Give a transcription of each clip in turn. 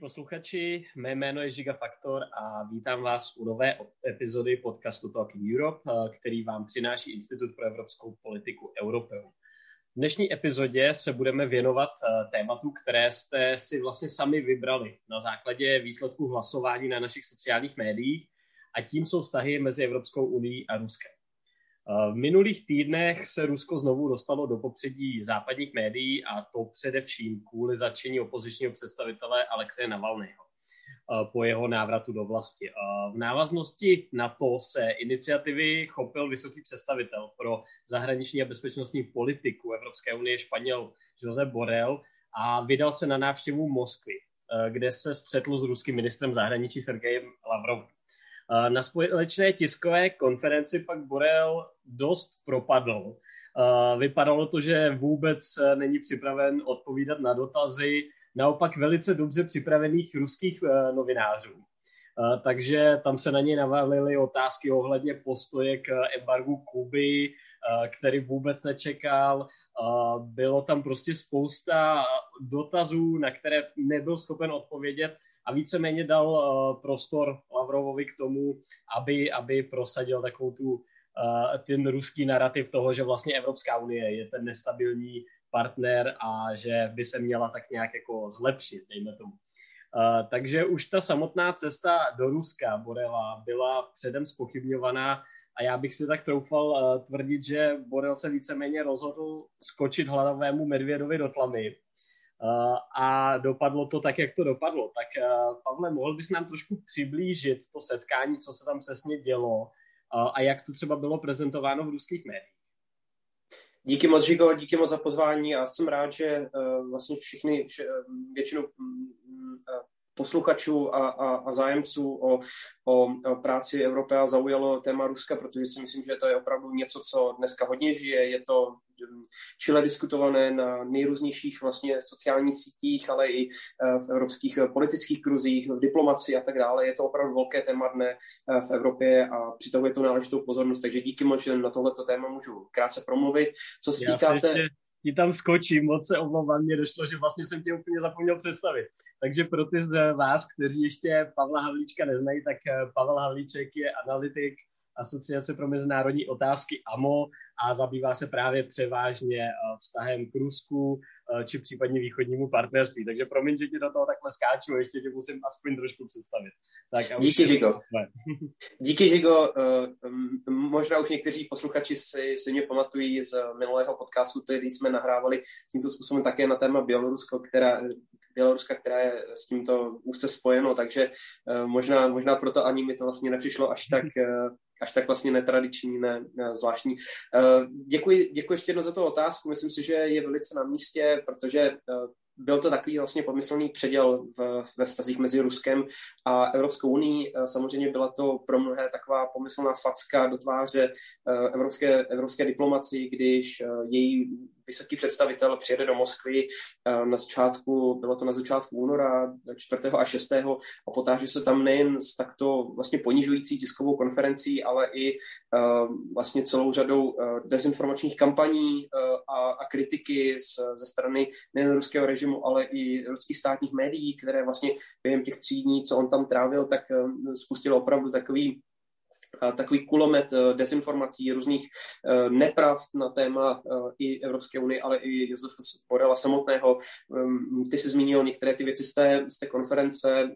posluchači, mé jméno je Žiga Faktor a vítám vás u nové epizody podcastu Talking Europe, eh, který vám přináší Institut pro evropskou politiku Europeu. V dnešní epizodě se budeme věnovat eh, tématu, které jste si vlastně sami vybrali na základě výsledků hlasování na našich sociálních médiích a tím jsou vztahy mezi Evropskou unii a Ruskem. Eh, v minulých týdnech se Rusko znovu dostalo do popředí západních médií a to především kvůli začení opozičního představitele Alexeje Navalného eh, po jeho návratu do vlasti. Eh, v návaznosti na to se iniciativy chopil vysoký představitel pro zahraniční a bezpečnostní politiku Evropské unie Španěl Josep Borrell a vydal se na návštěvu Moskvy, kde se střetl s ruským ministrem zahraničí Sergejem Lavrovem. Na společné tiskové konferenci pak Borel dost propadl. Vypadalo to, že vůbec není připraven odpovídat na dotazy naopak velice dobře připravených ruských e, novinářů. Takže tam se na něj navalily otázky ohledně postoje k embargu Kuby, který vůbec nečekal. Bylo tam prostě spousta dotazů, na které nebyl schopen odpovědět a víceméně dal prostor Lavrovovi k tomu, aby, aby prosadil takovou tu, ten ruský narrativ toho, že vlastně Evropská unie je ten nestabilní partner a že by se měla tak nějak jako zlepšit, dejme tomu. Uh, takže už ta samotná cesta do Ruska Borela byla předem spochybňovaná a já bych si tak troufal uh, tvrdit, že Borel se víceméně rozhodl skočit hladovému medvědovi do tlamy Eh, a dopadlo to tak, jak to dopadlo. Tak eh, Pavle, mohl bys nám trošku přiblížit to setkání, co se tam přesně dělo a jak to třeba bylo prezentováno v ruských médiích? Díky moc, Žigo, díky moc za pozvání a jsem rád, že vlastně všichni, většinu mm, mm, posluchačů a, a, a zájemců o, o, o práci Evropa zaujalo téma Ruska, protože si myslím, že to je opravdu něco, co dneska hodně žije. Je to um, čile diskutované na nejrůznějších vlastně sociálních sítích, ale i uh, v evropských politických kruzích, v diplomaci a tak dále. Je to opravdu velké téma dne uh, v Evropě a přitahuje to náležitou pozornost. Takže díky moc, že na tohleto téma můžu krátce promluvit. Co se týká té ti tam skočím, moc se omlouvám, mě došlo, že vlastně jsem tě úplně zapomněl představit. Takže pro ty z vás, kteří ještě Pavla Havlíčka neznají, tak eh, Pavel Havlíček je analytik Asociace pro mezinárodní otázky AMO a zabývá se právě převážně eh, vztahem k Rusku eh, či případně východnímu partnerství. Takže promiň, že ti do toho takhle skáču, ještě tě musím aspoň trošku představit. Tak a Díky, Žigo. Díky, Žigo. Možná už někteří posluchači si, si mě pamatují z minulého podcastu, který jsme nahrávali tímto způsobem také na téma Bělorusko, která, Běloruska, která je s tímto úzce spojeno, takže možná, možná proto ani mi to vlastně nepřišlo až tak, až tak vlastně netradiční, ne, ne zvláštní. Uh, děkuji, děkuji ještě jednou za tu otázku, myslím si, že je velice na místě, protože uh, byl to takový vlastně pomyslný předěl v, ve vztazích mezi Ruskem a Evropskou unii. Samozřejmě byla to pro mnohé taková pomyslná facka do tváře evropské, evropské diplomaci, když její vysoký představitel přijede do Moskvy eh, na začátku, bylo to na začátku února 4. a 6. a potáže se tam nejen s takto vlastně ponižující tiskovou konferencí, ale i eh, vlastně celou řadou eh, dezinformačních kampaní a, a kritiky z, ze strany nejen ruského režimu, ale i ruských státních médií, které vlastně během těch tří dní, co on tam trávil, tak spustilo opravdu takový takový kulomet eh, dezinformací, různých eh, nepravd na téma eh, i Evropské unie, ale i Josefa Borela samotného. Ehm, ty jsi zmínil některé ty věci z té, z té konference,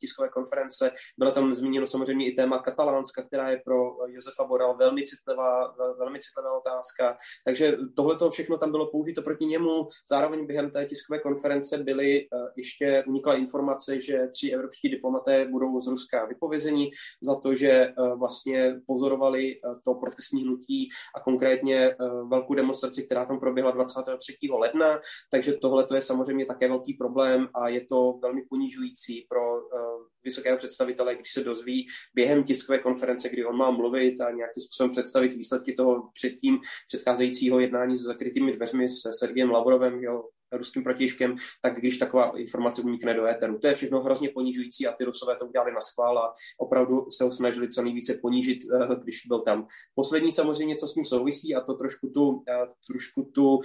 tiskové konference. Byla tam zmíněno samozřejmě i téma katalánska, která je pro Josefa Borela velmi citlivá, velmi citlivá otázka. Takže tohle všechno tam bylo použito proti němu. Zároveň během té tiskové konference byly ještě unikla informace, že tři evropští diplomaté budou z Ruska vypovězení za to, že vlastně vlastně pozorovali eh, to protestní hnutí a konkrétně eh, velkou demonstraci, která tam proběhla 23. ledna, takže tohle je samozřejmě také velký problém a je to velmi ponižující pro eh, vysokého představitele, když se dozví během tiskové konference, kdy on má mluvit a nějakým způsobem představit výsledky toho předtím předcházejícího jednání s zakrytými dveřmi se Sergejem Lavrovem, jeho ruským protěžkem, tak když taková informace unikne do éteru. To je všechno hrozně ponižující a ty Rusové to udělali na schvál a opravdu se ho snažili co nejvíce ponížit, když byl tam. Poslední samozřejmě, co s tím souvisí, a to trošku tu, trošku tu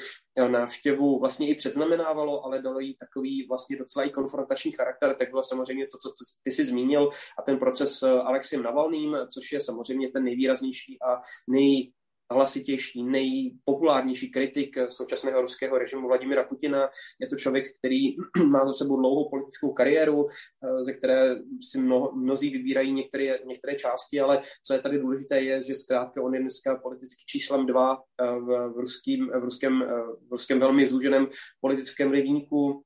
návštěvu vlastně i předznamenávalo, ale dalo jí takový vlastně docela i konfrontační charakter, tak bylo samozřejmě to, co ty si zmínil, a ten proces s Alexiem Navalným, což je samozřejmě ten nejvýraznější a nej, hlasitější, nejpopulárnější kritik současného ruského režimu Vladimira Putina. Je to člověk, který má za sebou dlouhou politickou kariéru, eh, ze které si mno, mnozí vybírají některé, některé části, ale co je tady důležité, je, že zkrátka on je dneska politicky číslem dva eh, v, v, ruským, v, ruském, eh, v ruském velmi zúženém politickém rybníku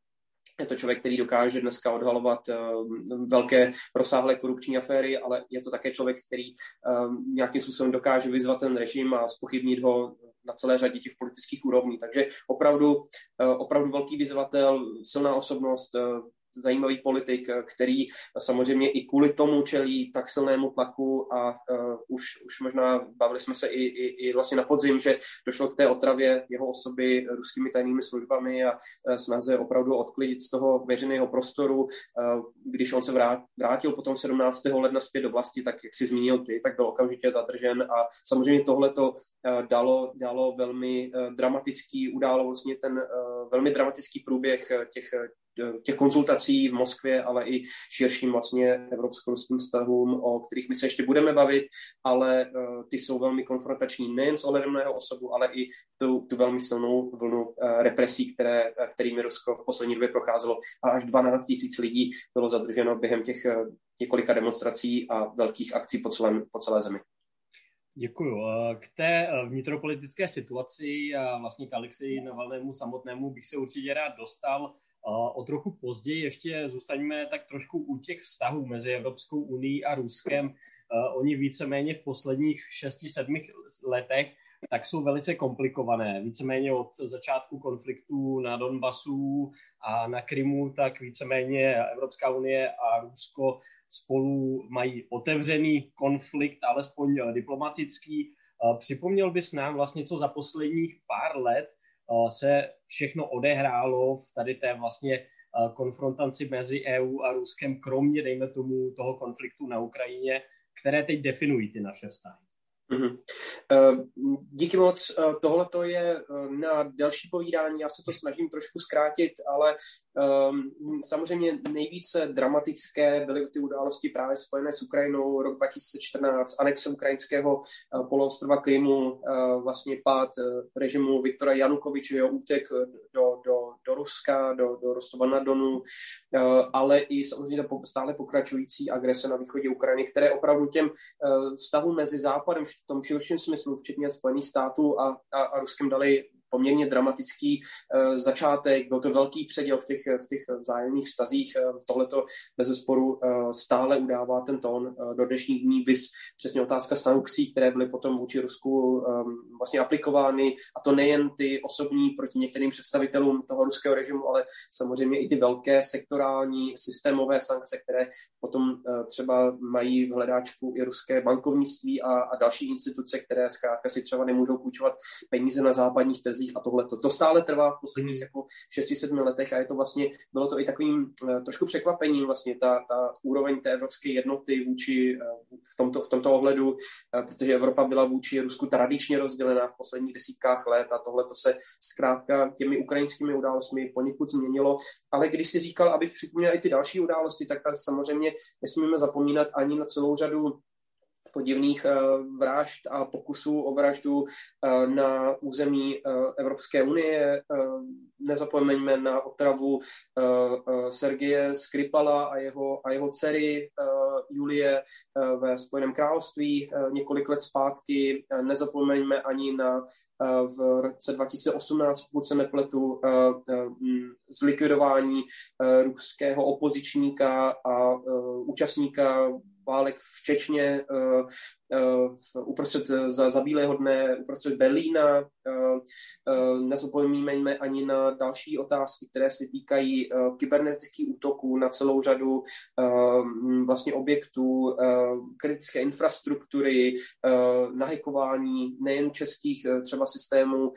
je to člověk, který dokáže dneska odhalovat uh, velké rozsáhlé korupční aféry, ale je to také člověk, který um, nějakým způsobem dokáže vyzvat ten režim a spochybnit ho na celé řadě těch politických úrovní. Takže opravdu, uh, opravdu velký vyzvatel, silná osobnost, uh, zajímavý politik, eh, který samozřejmě i kvůli tomu čelí tak silnému tlaku a uh, už, už možná bavili jsme se i, i, i vlastně na podzim, že došlo k té otravě jeho osoby ruskými tajnými službami a uh, snaze opravdu odklidit z toho veřejného prostoru. Uh, když on se vrát, vrátil potom 17. ledna zpět do vlasti, tak jak si zmínil ty, tak byl okamžitě zadržen a samozřejmě tohle to uh, dalo, dalo velmi uh, dramatický, událo vlastně ten uh, velmi dramatický průběh těch těch konzultací v Moskvě, ale i širším vlastně evropsko-ruským vztahům, o kterých my se ještě budeme bavit, ale uh, ty jsou velmi konfrontační nejen s ohledem na jeho osobu, ale i tu, tu velmi silnou vlnu uh, represí, které, kterými Rusko v poslední době procházelo a až 12 tisíc lidí bylo zadrženo během těch několika demonstrací a velkých akcí po, celém, po celé zemi. Děkuju. K té vnitropolitické situaci a vlastně k Alexeji Navalnému samotnému bych se určitě rád dostal. O trochu později ještě zůstaňme tak trošku u těch vztahů mezi Evropskou unii a Ruskem. Oni víceméně v posledních 6-7 letech tak jsou velice komplikované. Víceméně od začátku konfliktu na Donbasu a na Krymu, tak víceméně Evropská unie a Rusko spolu mají otevřený konflikt, alespoň diplomatický. Připomněl bys nám vlastně, co za posledních pár let se všechno odehrálo v tady té vlastně konfrontaci mezi EU a Ruskem, kromě, dejme tomu, toho konfliktu na Ukrajině, které teď definují ty naše vztahy. Mm-hmm. Díky moc. Eh, Tohle to je eh, na další povídání. Já se to snažím trošku zkrátit, ale um, samozřejmě nejvíce dramatické byly ty události právě spojené s Ukrajinou rok 2014, anexe ukrajinského poloostrova Krymu, uh, vlastně pád režimu Viktora Janukoviče, jeho útek do, do, do Ruska, do, do Rostova na Donu, uh, ale i samozřejmě stále pokračující agrese na východě Ukrajiny, které opravdu těm uh, vztahům mezi Západem v tom širším smyslu, včetně Spojených států a, a, a Ruskem dali poměrně dramatický uh, začátek, byl to velký předěl v těch, v těch vzájemných stazích. Uh, tohleto bez sporu uh, stále udává ten tón do dnešních dní, vys přesně otázka sankcí, které byly potom vůči Rusku um, vlastně aplikovány, a to nejen ty osobní proti některým představitelům toho ruského režimu, ale samozřejmě i ty velké sektorální systémové sankce, které potom třeba mají v hledáčku i ruské bankovnictví a, a další instituce, které zkrátka si třeba nemůžou půjčovat peníze na západních trzích trzích a tohle. To, stále trvá v posledních hmm. jako 6-7 letech a je to vlastně, bylo to i takovým uh, trošku překvapením vlastně ta, ta úroveň té evropské jednoty vůči uh, v, tomto, v tomto ohledu, uh, protože Evropa byla vůči Rusku tradičně rozdělená v posledních desítkách let a tohle to se zkrátka těmi ukrajinskými událostmi poněkud změnilo. Ale když si říkal, abych připomněl i ty další události, tak samozřejmě nesmíme zapomínat ani na celou řadu podivných eh, vražd a pokusů o vraždu eh, na území eh, Evropské unie. Nezapomeňme na otravu Sergeje Skripala a jeho, a jeho dcery Julie ve Spojeném království několik let zpátky. Nezapomeňme ani na v roce 2018, pokud se nepletu, zlikvidování ruského opozičníka a účastníka válek v Čečně, uh, uh, uprostřed za, za Bílého dne, uprostřed Berlína. Nezapomínejme ani na další otázky, které se týkají kybernetických útoků na celou řadu vlastně objektů, kritické infrastruktury, nahekování nejen českých třeba systémů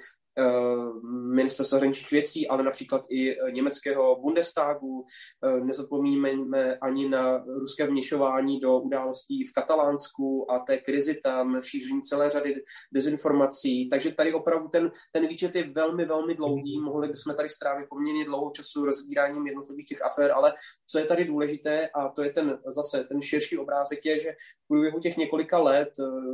ministerstva zahraničních věcí, ale například i německého Bundestagu. Nezapomínáme ani na ruské vněšování do událostí v Katalánsku a té krizi tam, šíření celé řady dezinformací. Takže tady opravdu ten, ten výčet je velmi, velmi dlouhý. Mhm. Mohli bychom tady strávit poměrně dlouhou času rozbíráním jednotlivých těch afér, ale co je tady důležité, a to je ten zase ten širší obrázek, je, že v průběhu těch několika let,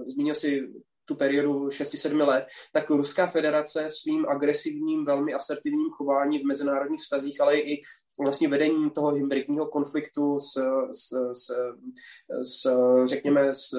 zmínil si tu periodu 6-7 let, tak Ruská federace svým agresivním, velmi asertivním chováním v mezinárodních vztazích, ale i vlastně vedením toho hybridního konfliktu s, s, s, s řekněme, s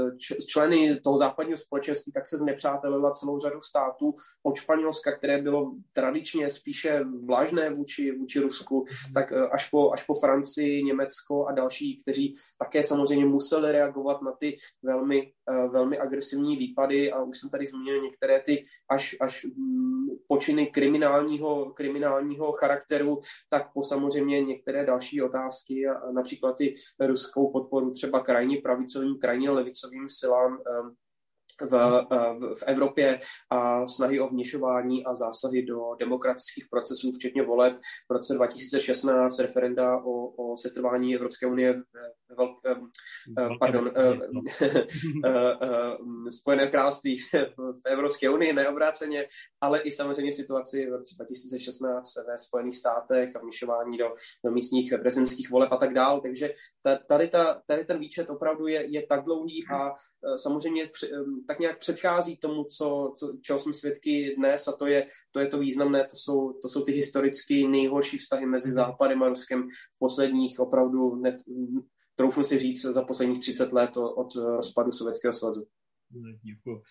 členy toho západního společenství, tak se znepřátelila celou řadu států od Španělska, které bylo tradičně spíše vlážné vůči, vůči Rusku, tak eh, až po, až po Francii, Německo a další, kteří také samozřejmě museli reagovat na ty velmi, eh, velmi agresivní výpady. A už jsem tady zmínil některé ty až, až mm, počiny kriminálního, kriminálního charakteru, tak po samozřejmě samozřejmě některé další otázky, například i ruskou podporu třeba krajně pravicovým, krajně levicovým silám ehm, v, v, Evropě a snahy o vněšování a zásahy do demokratických procesů, včetně voleb v roce 2016, referenda o, o setrvání Evropské unie v, pardon, Spojené království v Evropské unii, neobráceně, ale i samozřejmě situaci v roce 2016 ve Spojených státech a vněšování do, do místních prezidentských voleb a tak dál. Takže tady, ta, tady ten výčet opravdu je, je tak dlouhý a samozřejmě tak nějak předchází tomu, co, co, čeho jsme svědky dnes a to je, to je to významné, to jsou, to jsou ty historicky nejhorší vztahy mezi Západem a Ruskem v posledních opravdu, ne, troufnu si říct, za posledních 30 let od, rozpadu Sovětského svazu. Děkuji.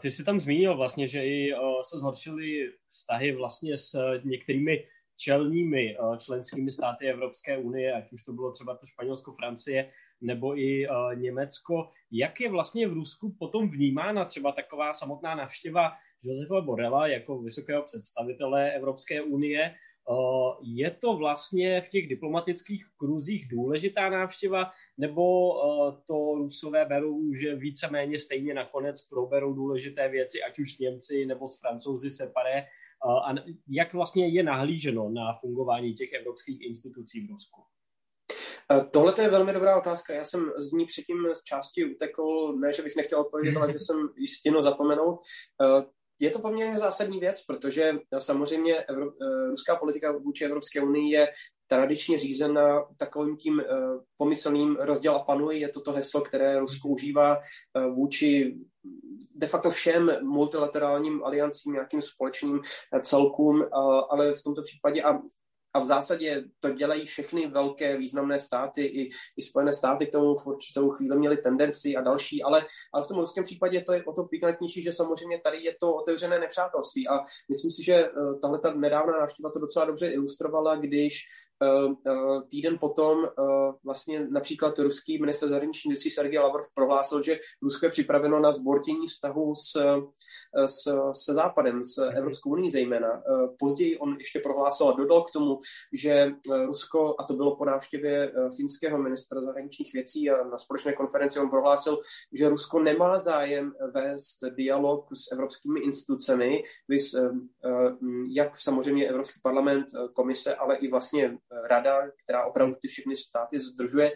Ty jsi tam zmínil vlastně, že i se zhoršily vztahy vlastně s některými čelními členskými státy Evropské unie, ať už to bylo třeba to Španělsko, Francie, nebo i Německo. Jak je vlastně v Rusku potom vnímána třeba taková samotná návštěva Josefa Borela jako vysokého představitele Evropské unie? Uh, je to vlastně v těch diplomatických kruzích důležitá návštěva, nebo uh, to Rusové berou, že víceméně stejně nakonec proberou důležité věci, ať už s Němci nebo s Francouzi separé, a jak vlastně je nahlíženo na fungování těch evropských institucí v Rusku? Tohle je velmi dobrá otázka. Já jsem z ní předtím z části utekl, ne, že bych nechtěl odpovědět, ale že jsem jistinu zapomenout. Je to poměrně zásadní věc, protože samozřejmě Evro- eh, ruská politika vůči Evropské unii je tradičně řízena takovým tím uh, pomyslným rozděl a panuj. Je to to heslo, které Rusko užívá vůči de facto všem multilaterálním aliancím, nějakým společným celkům, ale v tomto případě, a a v zásadě to dělají všechny velké významné státy, i, i Spojené státy k tomu v určitou chvíli měly tendenci a další, ale, ale v tom ruském případě to je o to pikantnější, že samozřejmě tady je to otevřené nepřátelství. A myslím si, že eh, tahle ta nedávná návštěva to docela dobře ilustrovala, když týden potom uh, vlastně například ruský minister zahraničních věcí Sergej Lavrov prohlásil, že Rusko je připraveno na zbortění vztahu s, s, se Západem, s Evropskou unii zejména. Později on ještě prohlásil a dodal k tomu, že eh, Rusko, a to bylo po návštěvě eh, finského ministra zahraničních věcí a na společné konferenci on prohlásil, že Rusko nemá zájem vést dialog s evropskými institucemi, eh, jak samozřejmě Evropský parlament, komise, ale i vlastně rada, která opravdu ty všechny státy zdržuje,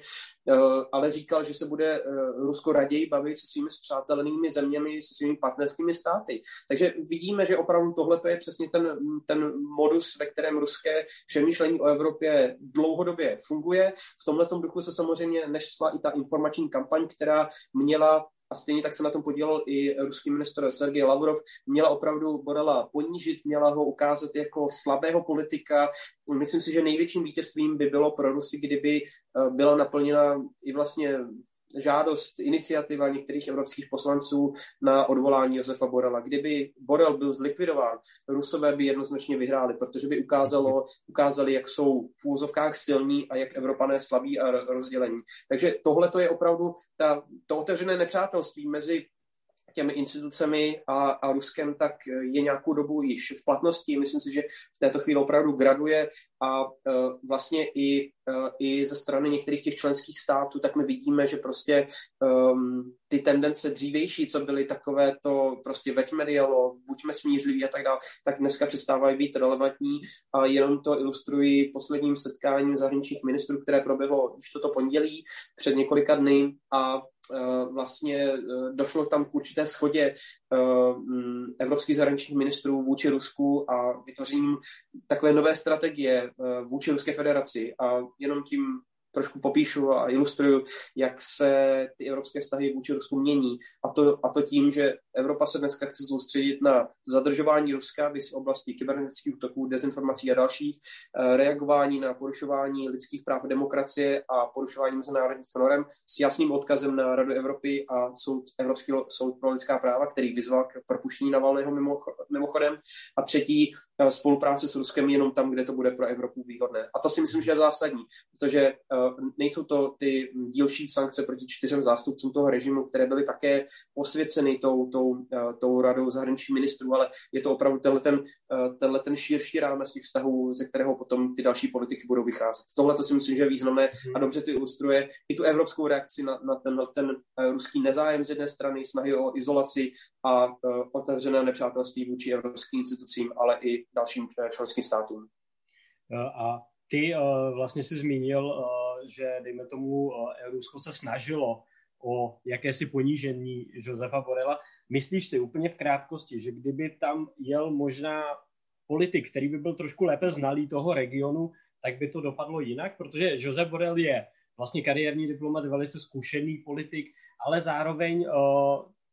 ale říkal, že se bude Rusko raději bavit se svými spřátelenými zeměmi, se svými partnerskými státy. Takže vidíme, že opravdu tohle je přesně ten, ten modus, ve kterém ruské přemýšlení o Evropě dlouhodobě funguje. V tomhle duchu se samozřejmě nešla i ta informační kampaň, která měla a stejně tak se na tom podílel i ruský minister Sergej Lavrov, měla opravdu Borela ponížit, měla ho ukázat jako slabého politika. Myslím si, že největším vítězstvím by bylo pro Rusy, kdyby eh, byla naplněna i vlastně žádost, iniciativa některých evropských poslanců na odvolání Josefa Borela. Kdyby Borel byl zlikvidován, Rusové by jednoznačně vyhráli, protože by ukázalo, ukázali, jak jsou v úzovkách silní a jak Evropané slabí a rozdělení. Takže tohle to je opravdu ta, to otevřené nepřátelství mezi těmi institucemi a, a Ruskem, tak je nějakou dobu již v platnosti. Myslím si, že v této chvíli opravdu graduje a uh, vlastně i, uh, i ze strany některých těch členských států, tak my vidíme, že prostě um, ty tendence dřívější, co byly takové to prostě veďme dialog, buďme smířliví a tak dále, tak dneska přestávají být relevantní a jenom to ilustrují posledním setkáním zahraničních ministrů, které proběhlo už toto pondělí před několika dny a Eh, vlastně eh, došlo tam k určité schodě eh, mm, evropských zahraničních ministrů vůči Rusku a vytvořením takové nové strategie vůči Ruské federaci a jenom tím trošku popíšu a ilustruju, jak se ty evropské vztahy vůči Rusku mění. A to, a to tím, že Evropa se dneska chce soustředit na zadržování Ruska v oblasti kybernetických útoků, dezinformací a dalších, eh, reagování na porušování lidských práv demokracie a porušování mezinárodních norm s jasným odkazem na Radu Evropy a soud, Evropský soud pro lidská práva, který vyzval k propuštění Navalného mimochodem. A třetí, eh, spolupráce s Ruskem jenom tam, kde to bude pro Evropu výhodné. A to si myslím, že je zásadní, protože eh, nejsou to ty dílčí sankce proti čtyřem zástupcům toho režimu, které byly také posvěceny tou, eh, tou radou zahraničních ministrů, ale je to opravdu tenhle ten, eh, tenhle ten širší rámec těch vztahů, ze kterého potom ty další politiky budou vycházet. Tohle to si myslím, že je významné a mhm. dobře ty ilustruje i tu evropskou reakci na, na ten, ten eh, ruský nezájem z jedné strany, snahy o izolaci a otevřené nepřátelství vůči evropským institucím, ale i dalším členským státům. A ty vlastně si zmínil, že dejme tomu Rusko se snažilo o jakési ponížení Josefa Borela. Myslíš si úplně v krátkosti, že kdyby tam jel možná politik, který by byl trošku lépe znalý toho regionu, tak by to dopadlo jinak? Protože Josef Borel je vlastně kariérní diplomat, velice zkušený politik, ale zároveň uh,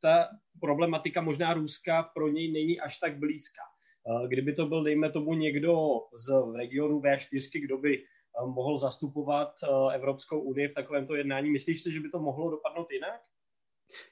ta problematika možná Ruska pro něj není až tak blízká. Uh, kdyby to byl, dejme tomu, někdo z regionu V4, kdo by mohl zastupovat Evropskou unii v takovémto jednání. Myslíš si, že by to mohlo dopadnout jinak?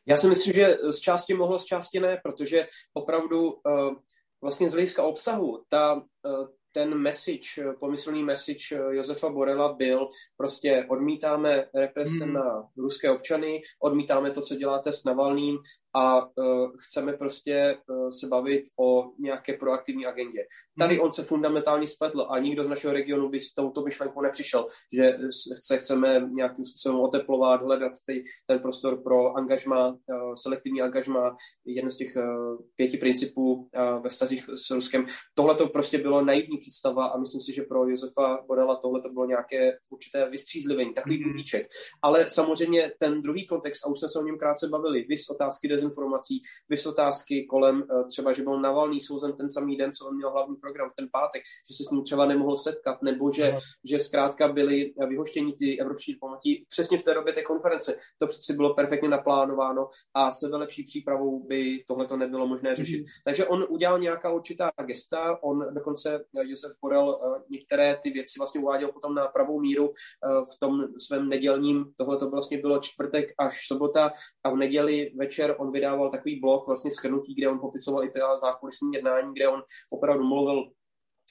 Já si myslím, že z části mohlo, z části ne, protože opravdu eh, vlastně z hlediska obsahu ta, eh, ten message, pomyslný message Josefa Borela byl prostě odmítáme represe hmm. na ruské občany, odmítáme to, co děláte s Navalným a uh, chceme prostě uh, se bavit o nějaké proaktivní agendě. Tady on se fundamentálně spletl a nikdo z našeho regionu by s touto myšlenkou nepřišel, že se chceme nějakým způsobem oteplovat, hledat ty, ten prostor pro angažma, uh, selektivní angažma, jeden z těch uh, pěti principů uh, ve vztazích s Ruskem. Tohle to prostě bylo naivní představa a myslím si, že pro Josefa Borela tohle to bylo nějaké určité vystřízlivení, takový budíček. Ale samozřejmě ten druhý kontext, a už jsme se o něm krátce bavili, vys otázky dezinformací, vys otázky kolem eh, třeba, že byl Navalný souzen ten samý den, co on měl hlavní program v ten pátek, že se s ním třeba nemohl setkat, nebo že, no. že zkrátka byli vyhoštěni ty evropští diplomati přesně v té době té konference. To přeci bylo perfektně naplánováno a se lepší přípravou by tohle to nebylo možné řešit. Mm. Takže on udělal nějaká určitá gesta, on dokonce, eh, Josef Borel, eh, některé ty věci vlastně uváděl potom na pravou míru v tom svém nedělním, tohle to vlastně bylo čtvrtek až sobota a v neděli večer on vydával takový blog, vlastně schrnutí, kde on popisoval i teda zákulisní jednání, kde on opravdu mluvil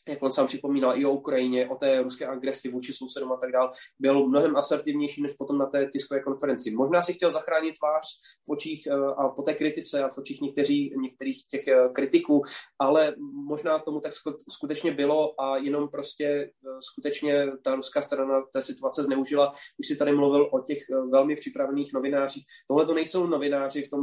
jak on sám připomínal, i o Ukrajině, o té ruské agresi vůči sousedům a tak dále, byl mnohem asertivnější než potom na té tiskové konferenci. Možná si chtěl zachránit tvář v očích eh, a po té kritice a v očích někteří, některých těch eh, kritiků, ale možná tomu tak skutečně bylo a jenom prostě eh, skutečně ta ruská strana té situace zneužila. Už si tady mluvil o těch velmi připravených novinářích. Tohle to nejsou novináři v tom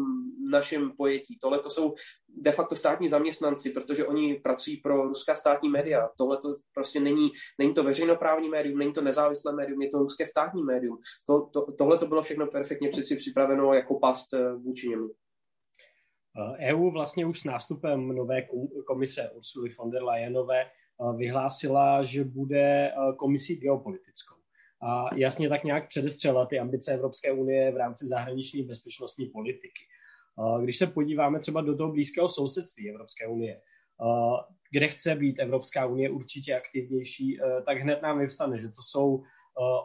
našem pojetí. Tohle to jsou de facto státní zaměstnanci, protože oni pracují pro ruská státní média. Tohle to prostě není, není to veřejnoprávní médium, není to nezávislé médium, je to ruské státní médium. To, to, tohle to bylo všechno perfektně přeci připraveno jako past eh, vůči němu. EU eh, e vlastně už s nástupem nové komise Ursuly von der Leyenové eh, vyhlásila, že bude komisí geopolitickou. A jasně tak nějak předestřela ty ambice Evropské unie v rámci zahraniční bezpečnostní politiky. Když se podíváme třeba do toho blízkého sousedství Evropské unie, kde chce být Evropská unie určitě aktivnější, tak hned nám vyvstane, že to jsou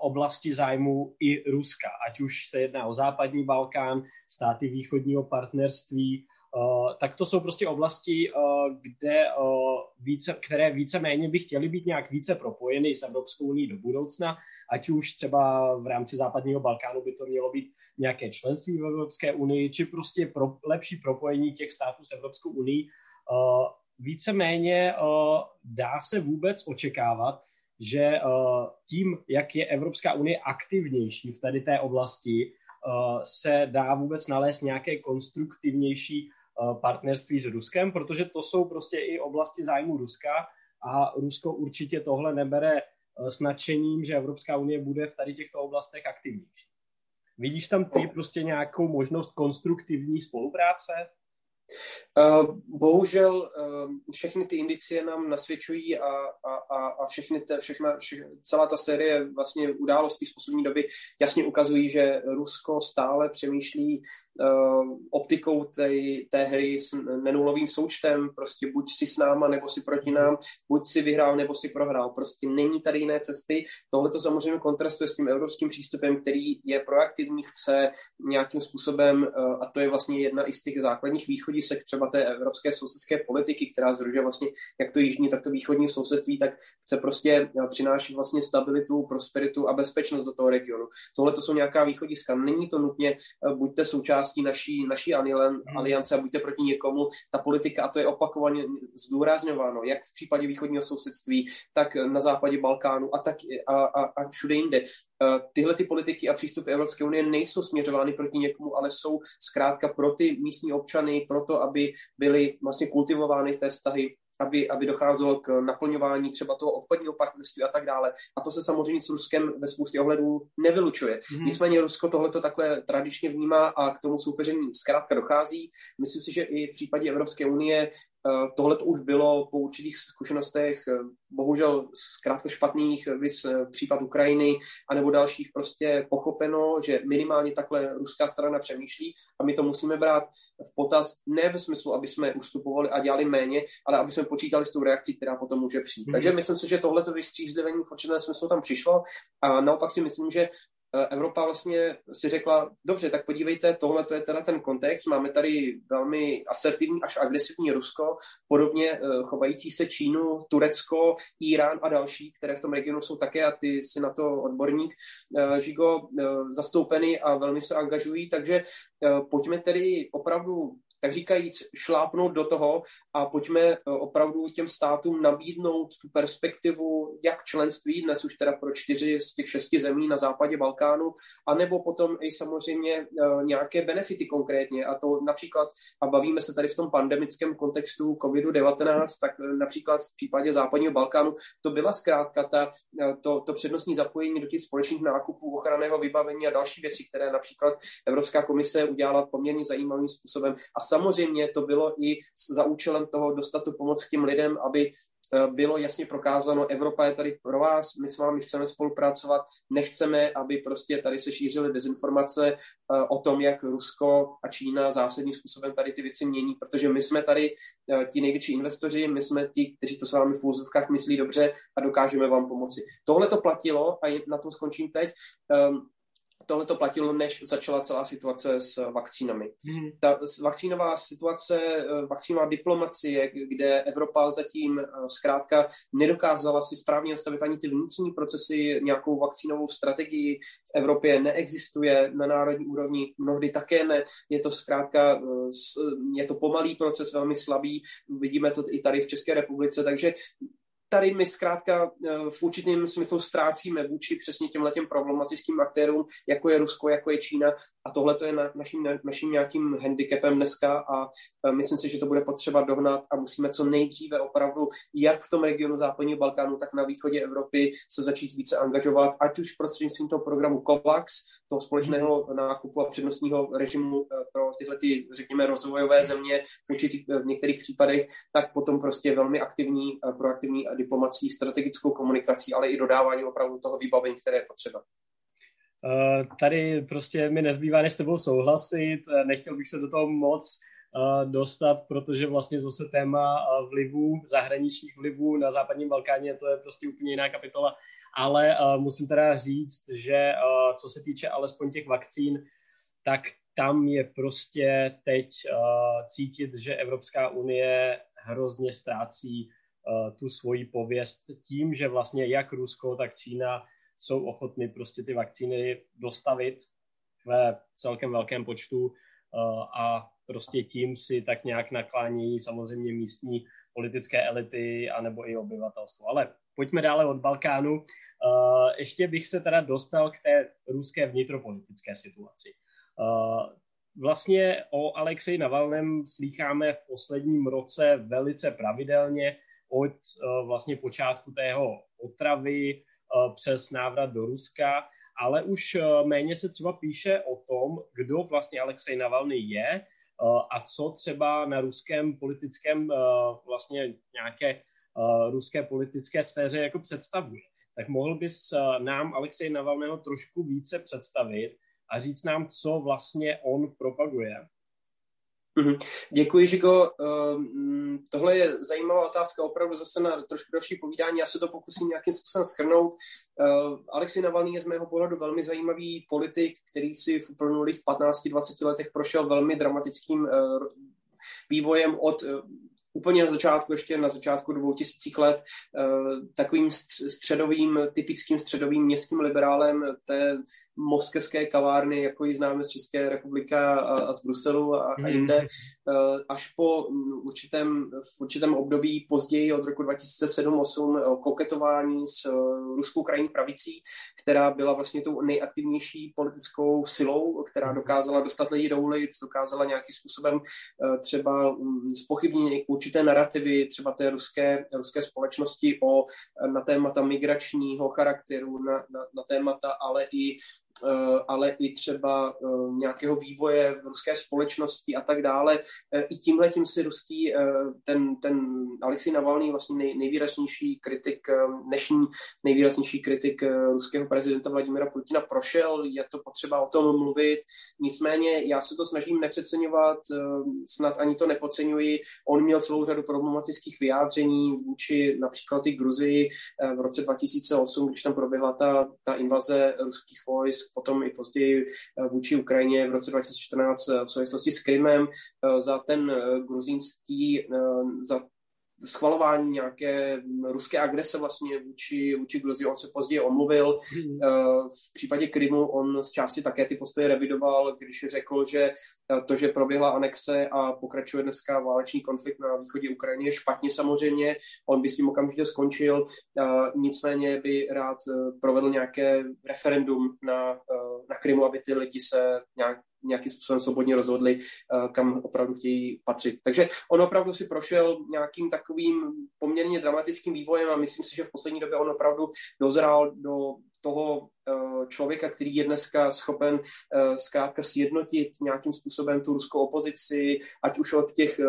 oblasti zájmu i Ruska, ať už se jedná o západní Balkán, státy východního partnerství, tak to jsou prostě oblasti, kde více, které více-méně by chtěly být nějak více propojeny s Evropskou unii do budoucna, ať už třeba v rámci západního Balkánu by to mělo být nějaké členství v Evropské unii, či prostě pro, lepší propojení těch států s Evropskou unii. Víceméně dá se vůbec očekávat, že tím, jak je Evropská unie aktivnější v tady té oblasti, se dá vůbec nalézt nějaké konstruktivnější partnerství s Ruskem, protože to jsou prostě i oblasti zájmu Ruska a Rusko určitě tohle nebere s nadšením, že Evropská unie bude v tady těchto oblastech aktivnější. Vidíš tam ty prostě nějakou možnost konstruktivní spolupráce? Eh, bohužel eh, všechny ty indicie nám nasvědčují a, a, a všechny te, všechna, všechna, celá ta série vlastně událostí z poslední doby jasně ukazují, že Rusko stále přemýšlí uh, optikou té, té hry s nenulovým součtem, prostě buď si s náma, nebo si proti nám, buď si vyhrál, nebo si prohrál. Prostě není tady jiné cesty. Tohle to samozřejmě kontrastuje s tím evropským přístupem, který je proaktivní, chce nějakým způsobem, uh, a to je vlastně jedna i z těch základních východů, východisek třeba té evropské sousedské politiky, která združuje vlastně jak to jižní, tak to východní sousedství, tak chce prostě přinášet vlastně stabilitu, prosperitu a bezpečnost do toho regionu. Tohle to jsou nějaká východiska. Není to nutně eh, buďte součástí naší, naší hmm. aliance a buďte proti někomu. Ta politika, a to je opakovaně zdůrazňováno, jak v případě východního sousedství, tak na západě Balkánu a tak a, a, a všude jinde. Eh, tyhle ty politiky a přístupy Evropské unie nejsou směřovány proti někomu, ale jsou zkrátka pro ty místní občany, pro to, aby byly vlastně kultivovány té vztahy aby, aby docházelo k naplňování třeba toho obchodního partnerství a tak dále. A to se samozřejmě s Ruskem ve spoustě ohledů nevylučuje. Mm-hmm. Nicméně Rusko tohle to takhle tradičně vnímá a k tomu soupeření zkrátka dochází. Myslím si, že i v případě Evropské unie tohle to už bylo po určitých zkušenostech, eh, bohužel zkrátka špatných, eh, vys případ Ukrajiny, anebo dalších prostě pochopeno, že minimálně takhle ruská strana přemýšlí a my to musíme brát v potaz ne ve smyslu, aby jsme ustupovali a dělali méně, ale aby jsme počítali s tou reakcí, která potom může přijít. Mm-hmm. Takže myslím si, že tohle to vystřízlivění v určitém smyslu tam přišlo a naopak si myslím, že Eh, Evropa vlastně si řekla, dobře, tak podívejte, tohle to je teda ten kontext, máme tady velmi asertivní až agresivní Rusko, podobně eh, chovající se Čínu, Turecko, Irán a další, které v tom regionu jsou také a ty si na to odborník, eh, Žigo, zastoupeny a velmi se angažují, takže pojďme tedy opravdu tak říkajíc, šlápnout do toho a pojďme eh, opravdu těm státům nabídnout tu perspektivu jak členství, dnes už teda pro čtyři z těch šesti zemí na západě Balkánu, anebo potom i samozřejmě eh, nějaké benefity konkrétně. A to například, a bavíme se tady v tom pandemickém kontextu COVID-19, tak eh, například v případě západního Balkánu to byla zkrátka ta, to, to přednostní zapojení do těch společných nákupů, ochranného vybavení a další věci, které například Evropská komise udělala poměrně zajímavým způsobem. A samozřejmě to bylo i za účelem toho dostat tu pomoc k těm lidem, aby eh, bylo jasně prokázáno, Evropa je tady pro vás, my s vámi chceme spolupracovat, nechceme, aby prostě tady se šířily dezinformace eh, o tom, jak Rusko a Čína zásadním způsobem tady ty věci mění, protože my jsme tady eh, ti největší investoři, my jsme ti, kteří to s vámi v úzovkách myslí dobře a dokážeme vám pomoci. Tohle to platilo a na tom skončím teď. Tohle to platilo, než začala celá situace s vakcínami. Hmm. Ta vakcínová situace, eh, vakcínová diplomacie, kde Evropa zatím eh, zkrátka nedokázala si správně nastavit ani ty vnitřní procesy, nějakou vakcínovou strategii v Evropě neexistuje na národní úrovni, mnohdy také ne. Je to zkrátka, eh, je to pomalý proces, velmi slabý, vidíme to i tady v České republice, takže tady my zkrátka eh, v určitém smyslu ztrácíme vůči přesně těmhle těm problematickým aktérům, jako je Rusko, jako je Čína. A tohle to je na, naším, naším nějakým handicapem dneska. A eh, myslím si, že to bude potřeba dohnat a musíme co nejdříve opravdu jak v tom regionu západního Balkánu, tak na východě Evropy se začít více angažovat, ať už prostřednictvím toho programu COVAX, toho společného nákupu a přednostního režimu eh, pro tyhle, ty, řekněme, rozvojové země v, určitých, v některých případech, tak potom prostě velmi aktivní, proaktivní diplomací, strategickou komunikací, ale i dodávání opravdu toho vybavení, které je potřeba. Eh, tady prostě mi nezbývá než s tebou souhlasit, eh, nechtěl bych se do toho moc eh, dostat, protože vlastně zase téma vlivů, zahraničních vlivů na západním Balkáně, to je prostě úplně jiná kapitola, ale musím teda říct, že co se týče alespoň těch vakcín, tak tam je prostě teď cítit, že Evropská unie hrozně ztrácí tu svoji pověst tím, že vlastně jak Rusko, tak Čína jsou ochotny prostě ty vakcíny dostavit ve celkem velkém počtu uh, a prostě tím si tak nějak naklání samozřejmě místní politické elity anebo i obyvatelstvo. Ale pojďme dále od Balkánu. Uh, ještě bych se teda dostal k té ruské vnitropolitické situaci. Vlastně o Alexeji Navalnem slýcháme v posledním roce velice pravidelně od uh, vlastně počátku tého otravy přes návrat do Ruska, ale už méně se třeba píše o tom, kdo vlastně Alexej Navalny je a co třeba na ruském politickém vlastně nějaké ruské politické sféře jako představuje. Tak mohl bys nám Alexej Navalného trošku více představit a říct nám, co vlastně on propaguje. Mm-hmm. Děkuji, Žigo. Um, tohle je zajímavá otázka, opravdu zase na trošku další povídání. Já se to pokusím nějakým způsobem schrnout. Uh, Alexej Navalný je z mého pohledu velmi zajímavý politik, který si v uplynulých 15-20 letech prošel velmi dramatickým uh, vývojem od úplně na začátku, ještě na začátku dvou tisících let, eh, takovým středovým, typickým středovým městským liberálem té moskevské kavárny, jako ji známe z České republiky a, a z Bruselu a, a hmm. jinde, až po mm, určitém, v určitém období později od roku 2007-2008 eh, koketování s ruskou krajní pravicí, která byla vlastně tou nejaktivnější politickou silou, která hmm. dokázala dostat lidi do ulic, dokázala nějakým způsobem třeba spochybnit mm, určité narrativy třeba té ruské, ruské společnosti o, na témata migračního charakteru, na, na, na témata, ale i Eh, ale i třeba eh, nějakého vývoje v ruské společnosti a tak dále. Eh, I tímhle tím si ruský, ten, ten Alexej Navalný, vlastně nej, nejvýraznější kritik, dnešní nejvýraznější kritik ruského prezidenta Vladimira Putina prošel, je to potřeba o tom mluvit. Nicméně já se to snažím nepřeceňovat, snad ani to nepodceňuji. On měl celou řadu problematických vyjádření vůči například i Gruzii v roce 2008, když tam proběhla ta, ta invaze ruských vojsk potom i později eh, vůči Ukrajině v roce 2014 eh, v souvislosti s Krymem eh, za ten gruzínský, za schvalování nějaké ruské agrese vlastně vůči, vůči Gruzii. On se později omluvil. Mm. V případě Krymu on z části také ty postoje revidoval, když řekl, že to, že proběhla anexe a pokračuje dneska válečný konflikt na východě Ukrajiny je špatně samozřejmě. On by s tím okamžitě skončil. Nicméně by rád provedl nějaké referendum na, na Krymu, aby ty lidi se nějak nějakým způsobem svobodně rozhodli, eh, kam opravdu chtějí patřit. Takže on opravdu si prošel nějakým takovým poměrně dramatickým vývojem a myslím si, že v poslední době on opravdu dozrál do toho eh, člověka, který je dneska schopen eh, zkrátka sjednotit nějakým způsobem tu ruskou opozici, ať už od těch,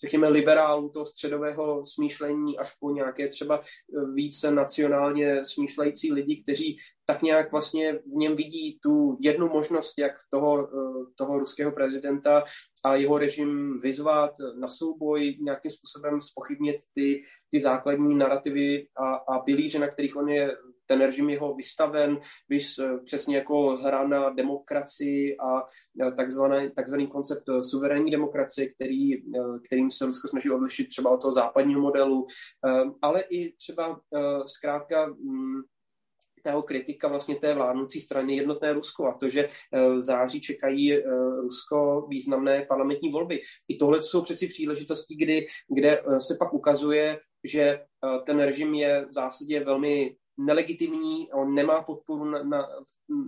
řekněme, liberálů toho středového smýšlení až po nějaké třeba více nacionálně smýšlející lidi, kteří tak nějak vlastně v něm vidí tu jednu možnost, jak toho, toho ruského prezidenta a jeho režim vyzvat na souboj, nějakým způsobem spochybnit ty, ty základní narrativy a, a pilíře, na kterých on je ten režim jeho vystaven, víš, přesně jako hra na demokracii a takzvaný, takzvaný koncept suverénní demokracie, který, kterým se Rusko snaží odlišit třeba od toho západního modelu, ale i třeba zkrátka mm, tého kritika vlastně té vládnoucí strany jednotné Rusko a to, že eh, v září čekají eh, Rusko významné parlamentní volby. I tohle jsou přeci příležitosti, kdy, kde eh, se pak ukazuje, že ten režim je v zásadě velmi nelegitimní, on nemá podporu na, na,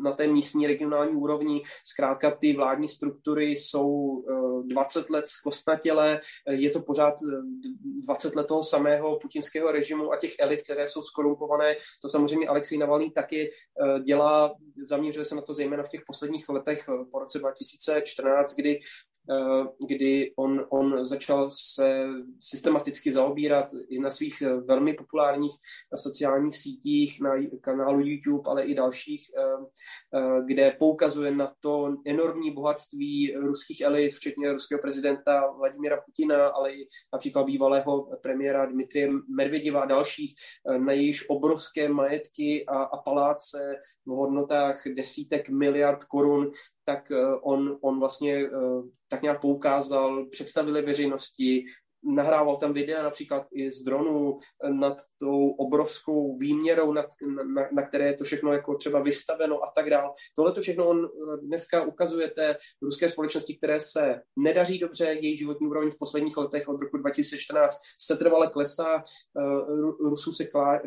na té místní regionální úrovni. Zkrátka ty vládní struktury jsou 20 eh, let zkostnatělé, eh, je to pořád 20 eh, let toho samého putinského režimu a těch elit, které jsou skorumpované. To samozřejmě Alexej Navalný taky dělá, zaměřuje se na to zejména v těch posledních letech po roce 2014, kdy kdy on, on začal se systematicky zaobírat i na svých eh, velmi populárních sociálních sítích, na kanálu YouTube, ale i dalších, eh, kde poukazuje na to enormní bohatství ruských elit, včetně ruského prezidenta Vladimira Putina, ale i například bývalého premiéra Dmitrie Medvedeva a dalších, na jejíž obrovské majetky a, a paláce v hodnotách desítek miliard korun tak on, on vlastně tak nějak poukázal, představili veřejnosti, nahrával tam videa například i z dronů nad tou obrovskou výměrou, nad, na, na které je to všechno jako třeba vystaveno a tak dále. Tohle to všechno on eh, dneska ukazuje té ruské společnosti, které se nedaří dobře, její životní úroveň v posledních letech od roku 2014 se trvale klesá, eh, Rusů se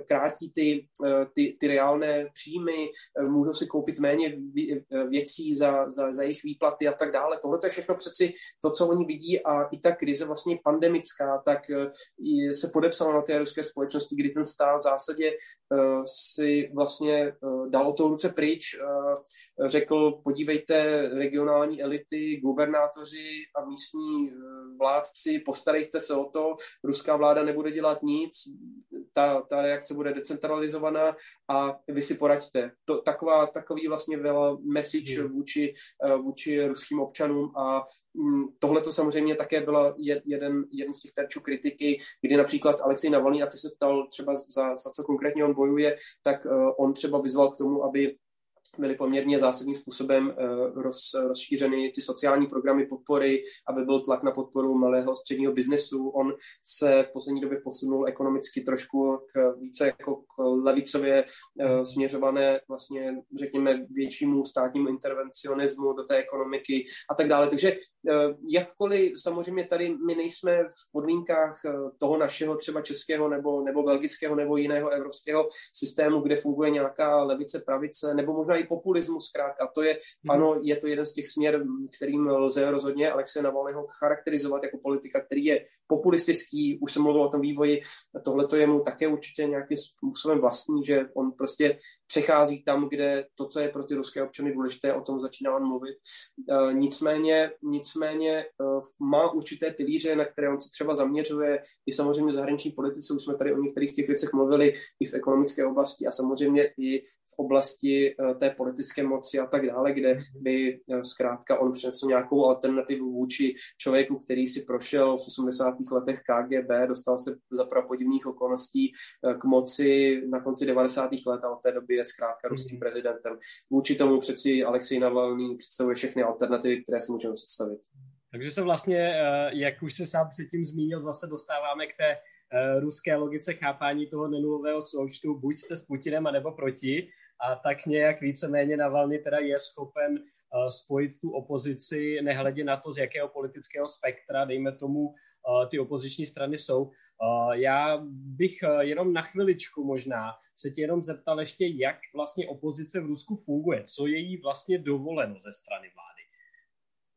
krátí ty, eh, ty, ty reálné příjmy, můžou si koupit méně věcí za, za, za jejich výplaty a tak dále. Tohle to je všechno přeci to, co oni vidí a i ta krize vlastně pandemie pandemická, tak eh, se podepsala na té ruské společnosti, kdy ten stát v zásadě eh, si vlastně eh, dal o tou ruce pryč, řekl, podívejte, regionální elity, gubernátoři a místní vládci, postarejte se o to, ruská vláda nebude dělat nic, ta, ta reakce bude decentralizovaná a vy si poraďte. To, taková, takový vlastně byla message hmm. vůči, vůči ruským občanům a mm, tohle to samozřejmě také byla jeden, jeden z těch terčů kritiky, kdy například Alexej Navalny, a ty se ptal třeba za, za co konkrétně on bojuje, tak uh, on třeba vyzval k tomu, aby byly poměrně zásadním způsobem eh, roz, rozšířeny ty sociální programy podpory, aby byl tlak na podporu malého středního biznesu. On se v poslední době posunul ekonomicky trošku k více jako k levicově uh, směřované vlastně, řekněme, většímu státnímu intervencionismu do té ekonomiky a tak dále. Takže uh, jakkoliv samozřejmě tady my nejsme v podmínkách toho našeho třeba českého nebo, nebo belgického nebo jiného evropského systému, kde funguje nějaká levice, pravice, nebo možná i populismus zkrátka. To je, hmm. ano, je to jeden z těch směr, kterým lze rozhodně Alexe Navalnyho charakterizovat jako politika, který je populistický, už jsem mluvil o tom vývoji, tohle to je mu také určitě nějakým způsobem vlastní, že on prostě přechází tam, kde to, co je pro ty ruské občany důležité, o tom začíná on mluvit. E, nicméně, nicméně e, má určité pilíře, na které on se třeba zaměřuje, i samozřejmě v zahraniční politice, už jsme tady o některých těch věcech mluvili, i v ekonomické oblasti a samozřejmě i v oblasti eh, té politické moci a tak dále, kde mhm. by eh, zkrátka on přinesl nějakou alternativu vůči člověku, který si prošel v 80. letech KGB, dostal se za prapodivných okolností eh, k moci na konci 90. let a od té doby je zkrátka ruským mhm. prezidentem. Vůči tomu přeci Alexej Navalný představuje všechny alternativy, které si můžeme představit. Takže se vlastně, jak už se sám předtím zmínil, zase dostáváme k té ruské logice chápání toho nenulového součtu, buď jste s Putinem, anebo proti a tak nějak víceméně Navalny teda je schopen uh, spojit tu opozici, nehledě na to, z jakého politického spektra, dejme tomu, uh, ty opoziční strany jsou. Uh, já bych jenom na chviličku možná se tě jenom zeptal ještě, jak vlastně opozice v Rusku funguje, co je jí vlastně dovoleno ze strany vlády.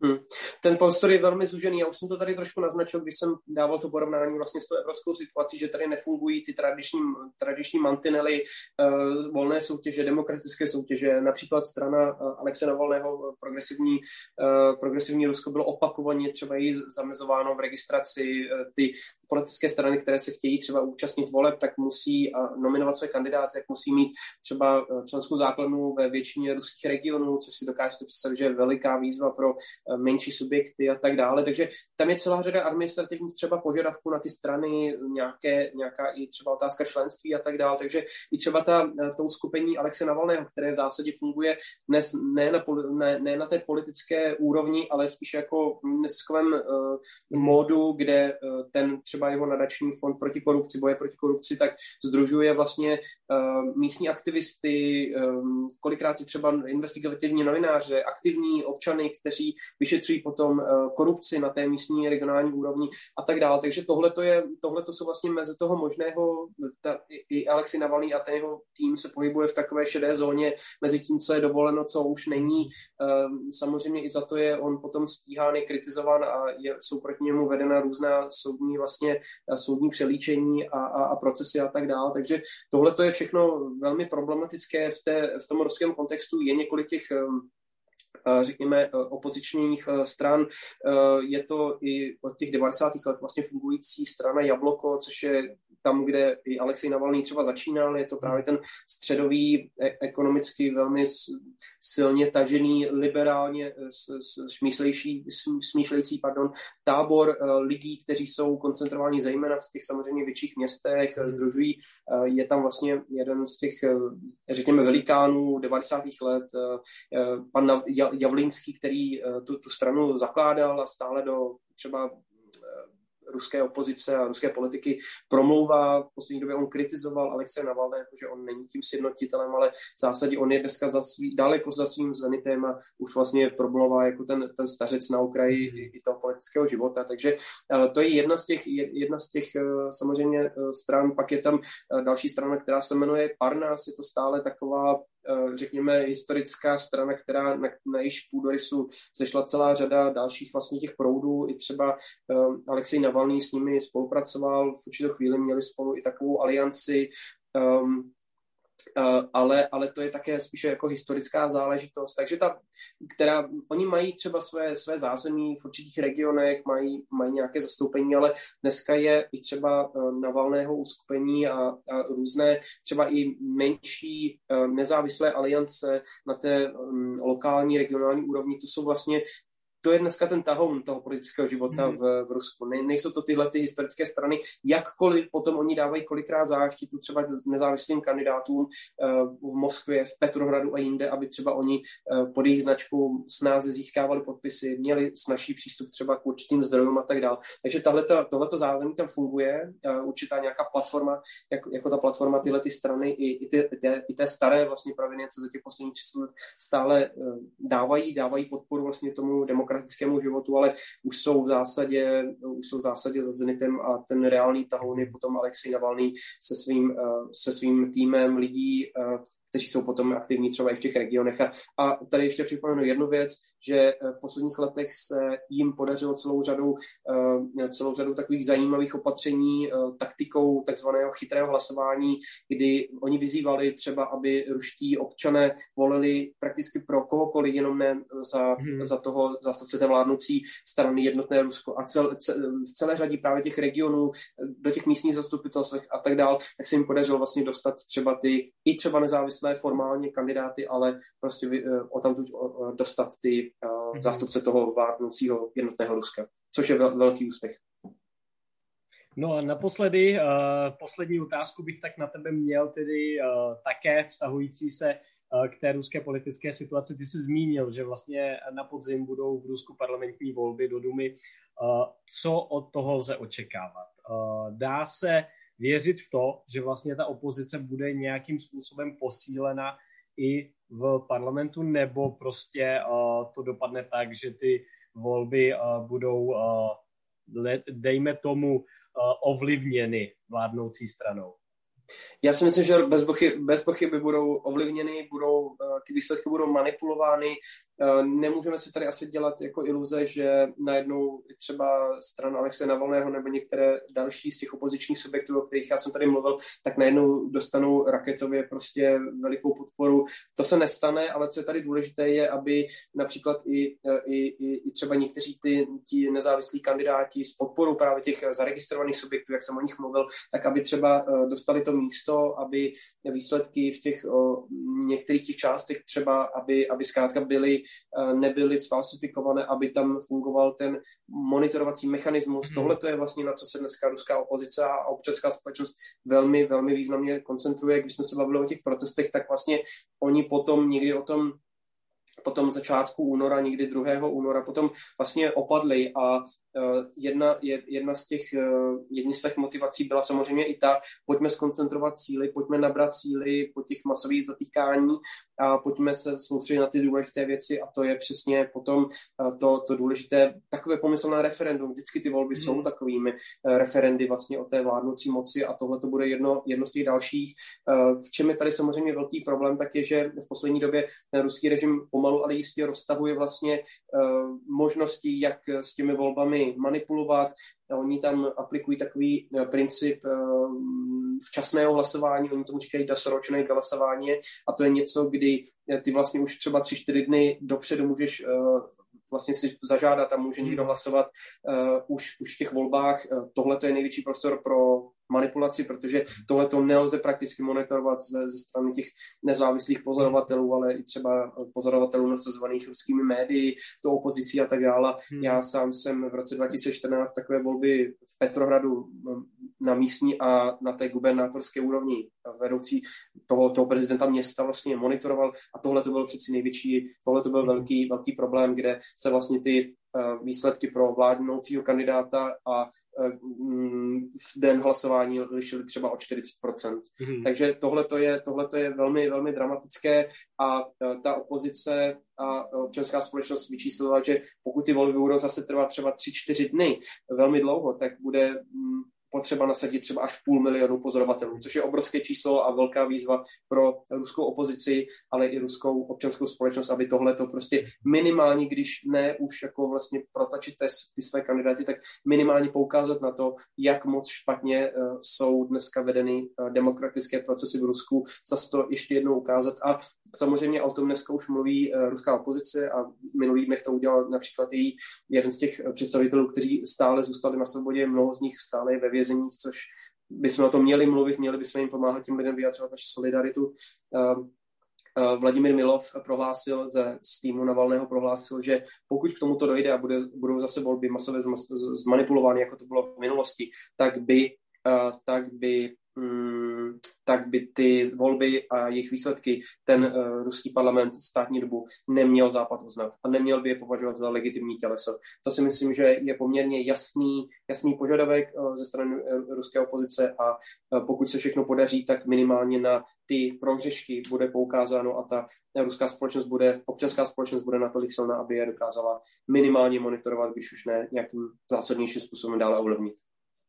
Hmm. Ten prostor je velmi zúžený. Já už jsem to tady trošku naznačil, když jsem dával to porovnání vlastně s tou evropskou situací, že tady nefungují ty tradiční, tradiční mantinely uh, volné soutěže, demokratické soutěže. Například strana uh, Alexe Navalného, progresivní, uh, progresivní Rusko, bylo opakovaně třeba jí zamezováno v registraci. Uh, ty politické strany, které se chtějí třeba účastnit voleb, tak musí nominovat své kandidáty, tak musí mít třeba členskou základnu ve většině ruských regionů, což si dokážete představit, že je veliká výzva pro menší subjekty a tak dále. Takže tam je celá řada administrativních třeba požadavků na ty strany, nějaké, nějaká i třeba otázka členství a tak dále. Takže i třeba ta, to skupení Alexe Navalného, které v zásadě funguje dnes ne na, ne, ne na té politické úrovni, ale spíš jako v neziskovém uh, módu, kde uh, ten třeba jeho nadační fond proti korupci, boje proti korupci, tak združuje vlastně uh, místní aktivisty, um, kolikrát i třeba investigativní novináře, aktivní občany, kteří vyšetřují potom eh, korupci na té místní regionální úrovni a tak dále. Takže tohle to je, tohle to jsou vlastně mezi toho možného, ta, i Alexi Navalný a ten jeho tým se pohybuje v takové šedé zóně mezi tím, co je dovoleno, co už není. Ehm, samozřejmě i za to je on potom stíhán, je kritizován a je, jsou proti němu vedena různá soudní vlastně eh, soudní přelíčení a, a, a procesy a tak dále. Takže tohle to je všechno velmi problematické v, té, v tom ruském kontextu. Je několik těch ehm, řekněme, e, opozičních stran. Je to i od těch 90. let vlastně fungující strana Jabloko, což je tam, kde i Alexej Navalný třeba začínal, je to právě ten středový, e- ekonomicky velmi silně tažený, liberálně smýšlejší, smýšlející pardon, tábor lidí, kteří jsou koncentrováni zejména v těch samozřejmě větších městech, združují. Je tam vlastně jeden z těch, řekněme, velikánů 90. let, pan Javlinský, který tu, tu stranu zakládal a stále do třeba ruské opozice a ruské politiky promlouvá. V poslední době on kritizoval Alexe Navalného, že on není tím sjednotitelem, ale v zásadě on je dneska za svý, daleko za svým zenitem a už vlastně promlouvá jako ten, ten stařec na okraji i, toho politického života. Takže uh, to je jedna z těch, jedna z těch uh, samozřejmě uh, stran. Pak je tam další strana, která se jmenuje Parnas. Je to stále taková Eh, řekněme, historická strana, která na, na jejíž půdorysu sešla celá řada dalších vlastně těch proudů. I třeba uh, Alexej Navalný s nimi spolupracoval, v určitou chvíli měli spolu i takovou alianci. Um, Eh, ale, ale to je také spíše jako historická záležitost. Takže ta, která, oni mají třeba své, své zázemí v určitých regionech, mají, mají nějaké zastoupení, ale dneska je i třeba eh, na valného uskupení a, a různé třeba i menší eh, nezávislé aliance na té um, lokální, regionální úrovni. To jsou vlastně to je dneska ten tahoun toho politického života mm. v, v Rusku. Ne, nejsou to tyhle ty historické strany, jakkoliv potom oni dávají kolikrát záštitu třeba nezávislým kandidátům uh, v Moskvě, v Petrohradu a jinde, aby třeba oni uh, pod jejich značkou snáze získávali podpisy, měli snažší přístup třeba k určitým zdrojům a tak dále. Takže tohleto zázemí tam funguje, uh, určitá nějaká platforma, jak, jako ta platforma tyhle ty strany i, i, ty, i, té, i té staré vlastně něco za těch posledních 30 let stále uh, dávají, dávají podporu vlastně tomu demokratickému demokratickému životu, ale už jsou v zásadě, už jsou v zásadě za Zenitem a ten reálný tahoun je potom Alexej Navalný se svým, eh, se svým týmem lidí, eh, kteří jsou potom aktivní třeba i v těch regionech. A, a tady ještě připomenu jednu věc, že eh, v posledních letech se jim podařilo celou řadu, eh, celou řadu takových zajímavých opatření eh, taktikou takzvaného chytrého hlasování, kdy oni vyzývali třeba, aby ruští občané volili prakticky pro kohokoliv, jenom ne za, hmm. za toho zástupce té vládnoucí strany jednotné Rusko. A cel, cel, v celé řadě právě těch regionů, do těch místních zastupitelstv a tak dál, tak se jim podařilo vlastně dostat třeba ty i třeba nezávislé formálně kandidáty, ale prostě o tam dostat ty mm-hmm. zástupce toho vládnoucího jednotného Ruska, což je vel, velký úspěch. No a naposledy, uh, poslední otázku bych tak na tebe měl, tedy uh, také vztahující se uh, k té ruské politické situaci. Ty jsi zmínil, že vlastně na podzim budou v Rusku parlamentní volby do Dumy. Uh, co od toho lze očekávat? Uh, dá se věřit v to, že vlastně ta opozice bude nějakým způsobem posílena i v parlamentu, nebo prostě uh, to dopadne tak, že ty volby uh, budou, uh, le, dejme tomu, uh, ovlivněny vládnoucí stranou? Já si myslím, že bez, pochyby, bez pochyby budou ovlivněny, budou, ty výsledky budou manipulovány. Nemůžeme si tady asi dělat jako iluze, že najednou třeba strana Alexe Navalného nebo některé další z těch opozičních subjektů, o kterých já jsem tady mluvil, tak najednou dostanou raketově prostě velikou podporu. To se nestane, ale co je tady důležité, je, aby například i, i, i, i třeba někteří ty, ti nezávislí kandidáti s podporou právě těch zaregistrovaných subjektů, jak jsem o nich mluvil, tak aby třeba dostali to místo, aby výsledky v těch o, některých těch částech třeba, aby, aby zkrátka byly, e, nebyly sfalsifikované, aby tam fungoval ten monitorovací mechanismus. Hmm. Tohle to je vlastně na co se dneska ruská opozice a občanská společnost velmi, velmi významně koncentruje. Když jsme se bavili o těch protestech, tak vlastně oni potom někdy o tom potom začátku února, někdy 2. února, potom vlastně opadly a jedna, jedna z těch, eh, jedna z těch motivací byla samozřejmě i ta, pojďme skoncentrovat síly, pojďme nabrat síly po těch masových zatýkání a pojďme se soustředit na ty důležité věci a to je přesně potom eh, to, to důležité, takové pomyslné referendum. Vždycky ty volby hmm. jsou takovými referendy vlastně o té vládnoucí moci a tohle to bude jedno, jedno z těch dalších. V čem je tady samozřejmě velký problém, tak je, že v poslední době ten ruský režim pomalu, ale jistě roztahuje vlastně možnosti, jak s těmi volbami manipulovat. Oni tam aplikují takový eh, princip eh, včasného hlasování, oni tomu říkají dosročné hlasování a to je něco, kdy eh, ty vlastně už třeba tři, čtyři dny dopředu můžeš vlastně si zažádat a může někdo hmm. hlasovat uh, už, už v těch volbách. Uh, Tohle to je největší prostor pro manipulaci, protože tohle to nelze prakticky monitorovat ze, ze strany těch nezávislých pozorovatelů, ale i třeba pozorovatelů nasazovaných ruskými médii, to opozicí a tak dále. Hmm. Já sám jsem v roce 2014 takové volby v Petrohradu na místní a na té gubernátorské úrovni vedoucí toho, toho prezidenta města vlastně monitoroval a tohle to byl přeci největší, tohle to byl hmm. velký, velký problém, kde se vlastně ty výsledky pro vládnoucího kandidáta a eh, mm, v den hlasování lišily třeba o 40%. Mm-hmm. Takže tohle je, tohleto je velmi, velmi dramatické a eh, ta opozice a občanská společnost vyčíslila, že pokud ty volby budou zase trvat třeba 3-4 dny, velmi dlouho, tak bude mm, potřeba nasadit třeba až půl milionu pozorovatelů, což je obrovské číslo a velká výzva pro ruskou opozici, ale i ruskou občanskou společnost, aby tohle to prostě minimálně, když ne už jako vlastně protačit ty své kandidáty, tak minimálně poukázat na to, jak moc špatně uh, jsou dneska vedeny uh, demokratické procesy v Rusku, zase to ještě jednou ukázat. A samozřejmě o tom dneska už mluví uh, ruská opozice a minulý dnech to udělal například i jeden z těch představitelů, kteří stále zůstali na svobodě, mnoho z nich stále ve vězeních, což bychom o tom měli mluvit, měli bychom jim pomáhat těm lidem vyjadřovat naši solidaritu. Uh, Vladimir Milov prohlásil ze z týmu Navalného prohlásil, že pokud k tomuto dojde a bude, budou zase volby masově zmanipulovány, jako to bylo v minulosti, tak by, uh, tak by um, tak by ty volby a jejich výsledky ten uh, ruský parlament státní dobu neměl Západ uznat a neměl by je považovat za legitimní těleso. To si myslím, že je poměrně jasný, jasný požadavek uh, ze strany uh, ruské opozice a uh, pokud se všechno podaří, tak minimálně na ty prohřešky bude poukázáno a ta ruská společnost bude, občanská společnost bude natolik silná, aby je dokázala minimálně monitorovat, když už ne nějakým zásadnějším způsobem dále ovlivnit.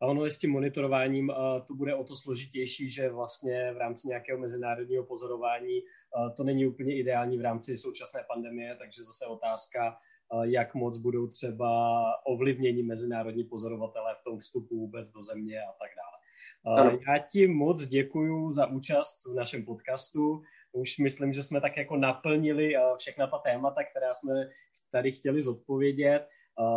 A ono je s tím monitorováním to bude o to složitější, že vlastně v rámci nějakého mezinárodního pozorování to není úplně ideální v rámci současné pandemie, takže zase otázka, jak moc budou třeba ovlivnění mezinárodní pozorovatele v tom vstupu vůbec do země a tak dále. Ano. Já ti moc děkuji za účast v našem podcastu. Už myslím, že jsme tak jako naplnili všechna ta témata, která jsme tady chtěli zodpovědět.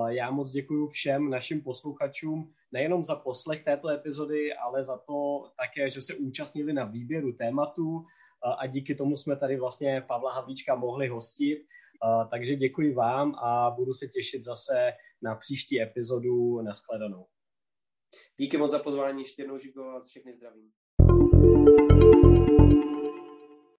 Já moc děkuji všem našim posluchačům, nejenom za poslech této epizody, ale za to také, že se účastnili na výběru tématu a díky tomu jsme tady vlastně Pavla Havlíčka mohli hostit. Takže děkuji vám a budu se těšit zase na příští epizodu. Naschledanou. Díky moc za pozvání, ještě jednou a všechny zdravím.